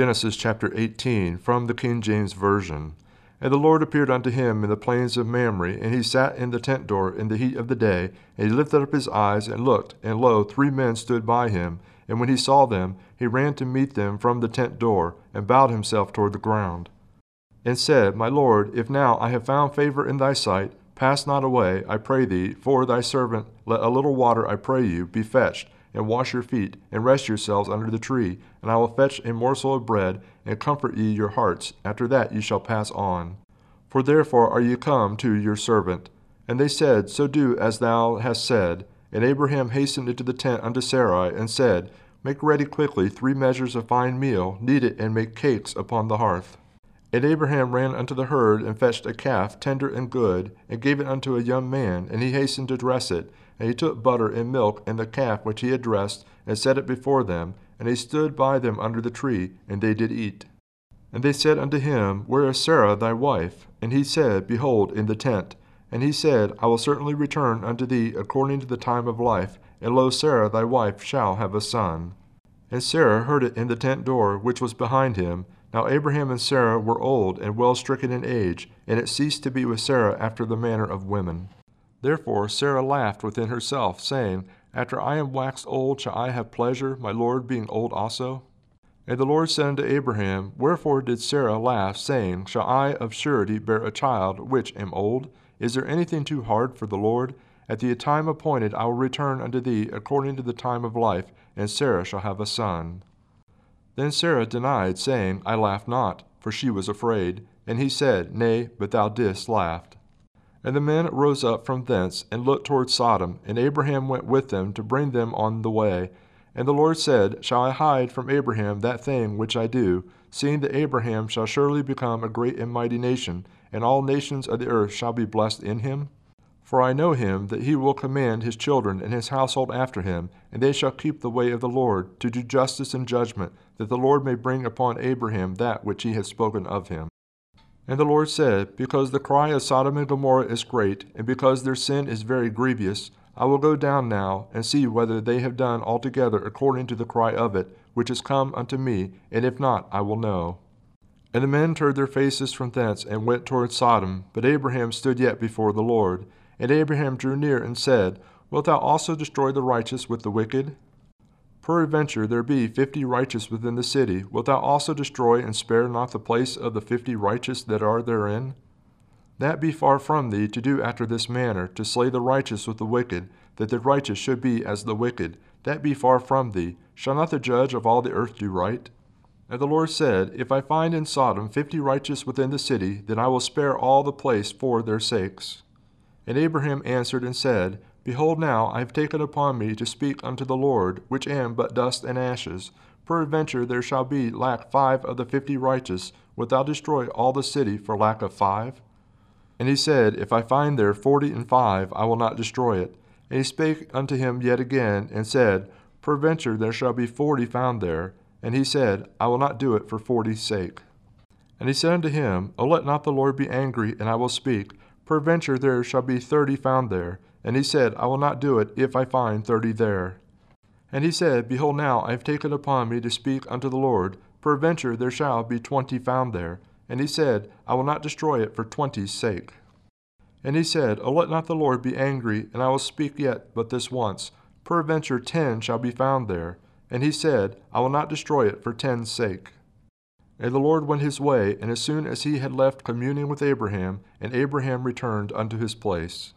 Genesis chapter 18 from the King James Version. And the Lord appeared unto him in the plains of Mamre, and he sat in the tent door in the heat of the day. And he lifted up his eyes and looked, and lo, three men stood by him. And when he saw them, he ran to meet them from the tent door, and bowed himself toward the ground, and said, My Lord, if now I have found favor in thy sight, pass not away, I pray thee, for thy servant, let a little water, I pray you, be fetched, and wash your feet, and rest yourselves under the tree, and I will fetch a morsel of bread, and comfort ye your hearts. After that ye shall pass on. For therefore are ye come to your servant. And they said, So do as thou hast said. And Abraham hastened into the tent unto Sarai, and said, Make ready quickly three measures of fine meal, knead it, and make cakes upon the hearth. And Abraham ran unto the herd, and fetched a calf tender and good, and gave it unto a young man, and he hastened to dress it. And he took butter and milk and the calf which he had dressed, and set it before them, and he stood by them under the tree, and they did eat. And they said unto him, Where is Sarah thy wife? And he said, Behold, in the tent. And he said, I will certainly return unto thee according to the time of life, and lo, Sarah thy wife shall have a son. And Sarah heard it in the tent door which was behind him. Now Abraham and Sarah were old and well stricken in age, and it ceased to be with Sarah after the manner of women. Therefore Sarah laughed within herself, saying, After I am waxed old, shall I have pleasure, my Lord being old also? And the Lord said unto Abraham, Wherefore did Sarah laugh, saying, Shall I of surety bear a child, which am old? Is there anything too hard for the Lord? At the time appointed I will return unto thee according to the time of life, and Sarah shall have a son. Then Sarah denied, saying, I laughed not, for she was afraid. And he said, Nay, but thou didst laugh. And the men rose up from thence, and looked toward Sodom, and Abraham went with them to bring them on the way. And the Lord said, Shall I hide from Abraham that thing which I do, seeing that Abraham shall surely become a great and mighty nation, and all nations of the earth shall be blessed in him? For I know him that he will command his children and his household after him, and they shall keep the way of the Lord, to do justice and judgment, that the Lord may bring upon Abraham that which he has spoken of him. And the Lord said, Because the cry of Sodom and Gomorrah is great, and because their sin is very grievous, I will go down now, and see whether they have done altogether according to the cry of it, which is come unto me, and if not, I will know. And the men turned their faces from thence, and went toward Sodom. But Abraham stood yet before the Lord. And Abraham drew near, and said, Wilt thou also destroy the righteous with the wicked? Peradventure there be fifty righteous within the city, wilt thou also destroy and spare not the place of the fifty righteous that are therein? That be far from thee to do after this manner, to slay the righteous with the wicked, that the righteous should be as the wicked. That be far from thee. Shall not the judge of all the earth do right? And the Lord said, If I find in Sodom fifty righteous within the city, then I will spare all the place for their sakes. And Abraham answered and said, Behold, now I have taken upon me to speak unto the Lord, which am but dust and ashes. Peradventure there shall be lack five of the fifty righteous. Wilt thou destroy all the city for lack of five? And he said, If I find there forty and five, I will not destroy it. And he spake unto him yet again, and said, Peradventure there shall be forty found there. And he said, I will not do it for forty's sake. And he said unto him, O let not the Lord be angry, and I will speak. Peradventure there shall be thirty found there. And he said, I will not do it if I find thirty there. And he said, Behold, now I have taken upon me to speak unto the Lord. Peradventure there shall be twenty found there. And he said, I will not destroy it for twenty's sake. And he said, O let not the Lord be angry, and I will speak yet but this once. Peradventure ten shall be found there. And he said, I will not destroy it for ten's sake. And the Lord went his way, and as soon as he had left communing with Abraham, and Abraham returned unto his place.